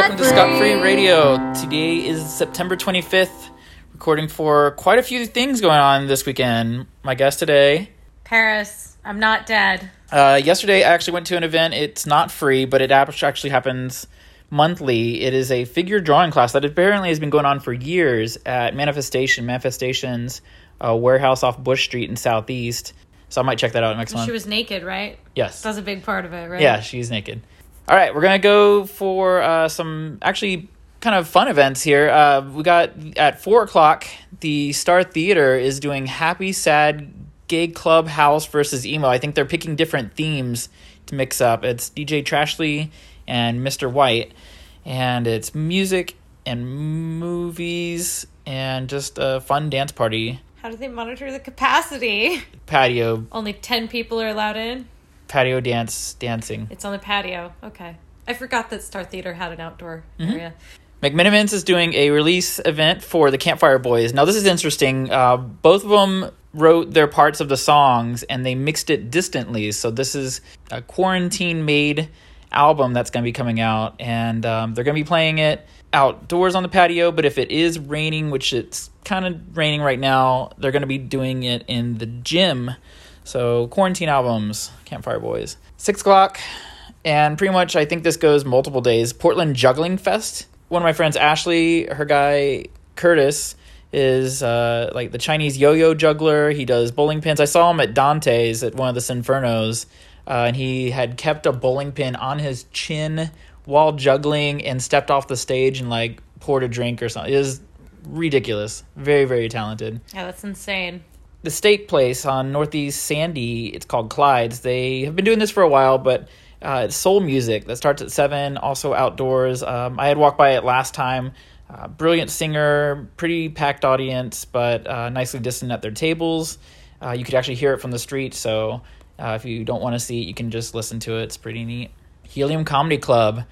welcome to Scott Free Radio. Today is September 25th, recording for quite a few things going on this weekend. My guest today, Paris, I'm not dead. uh, yesterday I actually went to an event. It's not free, but it actually happens monthly. It is a figure drawing class that apparently has been going on for years at Manifestation, Manifestations uh, warehouse off Bush Street in Southeast. So I might check that out next month. She was naked, right? yes. That's a big part of it, right? Yeah, she's naked. All right, we're gonna go for uh, some actually kind of fun events here. Uh, we got at four o'clock. The Star Theater is doing Happy Sad Gay Club House versus Emo. I think they're picking different themes to mix up. It's DJ Trashley and Mr. White, and it's music and movies and just a fun dance party How do they monitor the capacity? patio Only 10 people are allowed in? Patio dance dancing. It's on the patio. Okay. I forgot that Star Theater had an outdoor Mm-hmm. area. McMenamins is doing a release event for the Campfire Boys. Now, this is interesting. Uh, both of them wrote their parts of the songs and they mixed it distantly. So, this is a quarantine made album that's going to be coming out. And um, they're going to be playing it outdoors on the patio. But if it is raining, which it's kind of raining right now, they're going to be doing it in the gym. So, quarantine albums, Campfire Boys. Six o'clock. And pretty much, I think this goes multiple days. Portland Juggling Fest. One of my friends, Ashley, her guy Curtis, is uh, like the Chinese yo-yo juggler. He does bowling pins. I saw him at Dante's at one of the Sinfernos, uh, and he had kept a bowling pin on his chin while juggling and stepped off the stage and like poured a drink or something. It was ridiculous. Very, very talented Yeah, that's insane. The steak place on Northeast Sandy. It's called Clyde's. They have been doing this for a while, but uh, it's soul music that starts at seven. Also outdoors. Um, I had walked by it last time. Uh, brilliant singer, pretty packed audience, but uh, nicely distant at their tables. Uh, you could actually hear it from the street. So uh, if you don't want to see it, you can just listen to it. It's pretty neat. Helium Comedy Club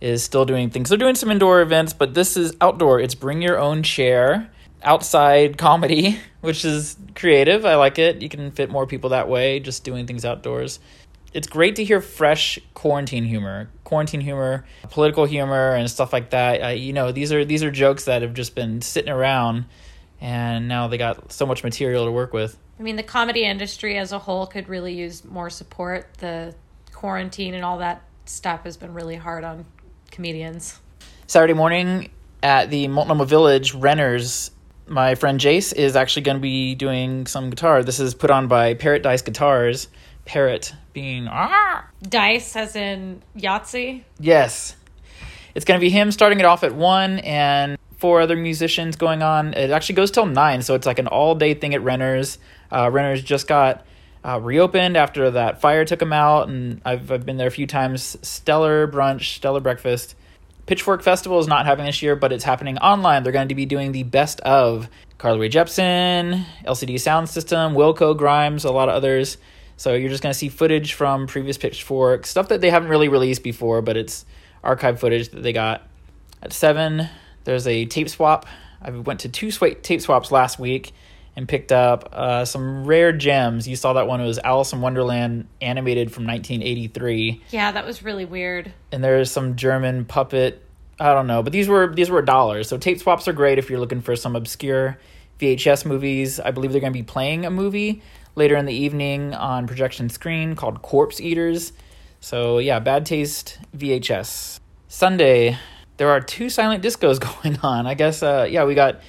is still doing things. They're doing some indoor events, but this is outdoor. It's bring your own chair, outside comedy, which is creative. I like it. You can fit more people that way, just doing things outdoors. It's great to hear fresh quarantine humor, quarantine humor, political humor, and stuff like that. Uh, you know, these are these are jokes that have just been sitting around, and now they got so much material to work with. I mean, the comedy industry as a whole could really use more support. The quarantine and all that stuff has been really hard on comedians. Saturday morning at the Multnomah Village Renner's, my friend Jace is actually going to be doing some guitar. This is put on by Parrot Dice Guitars. Parrot being ah Dice, as in Yahtzee. yes, it's going to be him starting it off at one and four other musicians going on. It actually goes till nine, so it's like an all day thing at Renner's. Uh, Renner's just got uh, reopened after that fire took them out, and I've, I've been there a few times. Stellar brunch, stellar breakfast. Pitchfork Festival is not happening this year, but it's happening online. They're going to be doing the best of Carly Rae Jepsen, LCD Sound System, Wilco Grimes, a lot of others. So you're just going to see footage from previous Pitchfork, stuff that they haven't really released before, but it's archive footage that they got. At 7, there's a tape swap. I went to two tape swaps last week and picked up uh, some rare gems. You saw that one it was Alice in Wonderland animated from 1983 Yeah, that was really weird. and there's some German puppet. I don't know, but these were these were dollars. So tape swaps are great if you're looking for some obscure VHS movies. I believe they're going to be playing a movie later in the evening on projection screen called Corpse Eaters. So yeah, bad taste VHS. Sunday, there are two silent discos going on. I guess uh, yeah, we got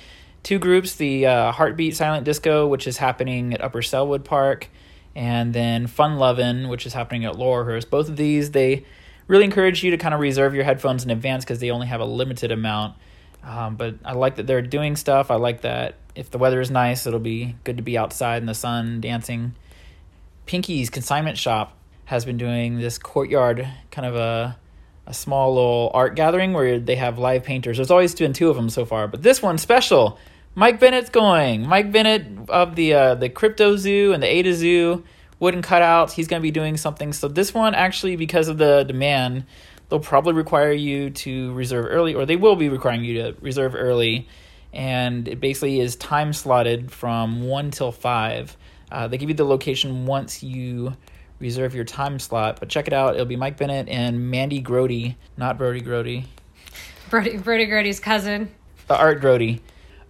two groups: the uh, Heartbeat Silent Disco, which is happening at Upper Sellwood Park, and then Fun Lovin', which is happening at Laurelhurst. Both of these, they really encourage you to kind of reserve your headphones in advance because they only have a limited amount. Um, but I like that they're doing stuff. I like that if the weather is nice, it'll be good to be outside in the sun dancing. Pinky's Consignment Shop has been doing this courtyard kind of a a small little art gathering where they have live painters. There's always been two of them so far, but this one's special. Mike Bennett's going. Mike Bennett of the uh, the Crypto Zoo and the Ada Zoo wooden cutouts. He's going to be doing something. So this one actually, because of the demand, they'll probably require you to reserve early, or they will be requiring you to reserve early. And it basically is time slotted from one till five. Uh, they give you the location once you reserve your time slot. But check it out. It'll be Mike Bennett and Mandy Grody, not Brody Grody. Brody, Brody Grody's cousin. the Art Grody.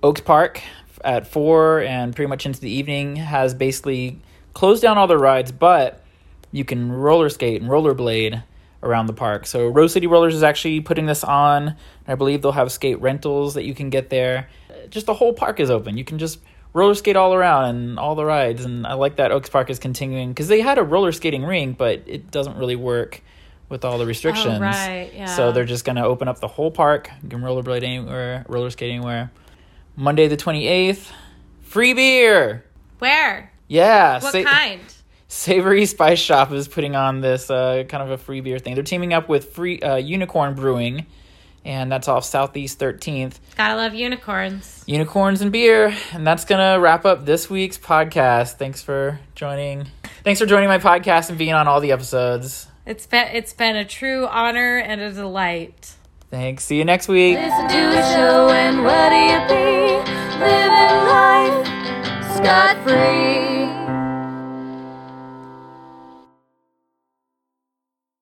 Oaks Park at four and pretty much into the evening has basically closed down all the rides, but you can roller skate and rollerblade around the park. So Rose City Rollers is actually putting this on. I believe they'll have skate rentals that you can get there. Just the whole park is open. You can just roller skate all around and all the rides. And I like that Oaks Park is continuing because they had a roller skating rink, but it doesn't really work with all the oh, restrictions. Oh, right, yeah. So they're just going to open up the whole park. You can rollerblade anywhere, roller skate anywhere. Monday the 28th, free beer. Where? Yeah. What sa- kind? Savory Spice Shop is putting on this uh, kind of a free beer thing. They're teaming up with Free uh, Unicorn Brewing, and that's off Southeast 13th. Gotta love unicorns. Unicorns and beer, and that's gonna wrap up this week's podcast. Thanks for joining. Thanks for joining my podcast and being on all the episodes. It's been it's been a true honor and a delight. Thanks. See you next week. Listen to a show and what do you be? Living life scot free.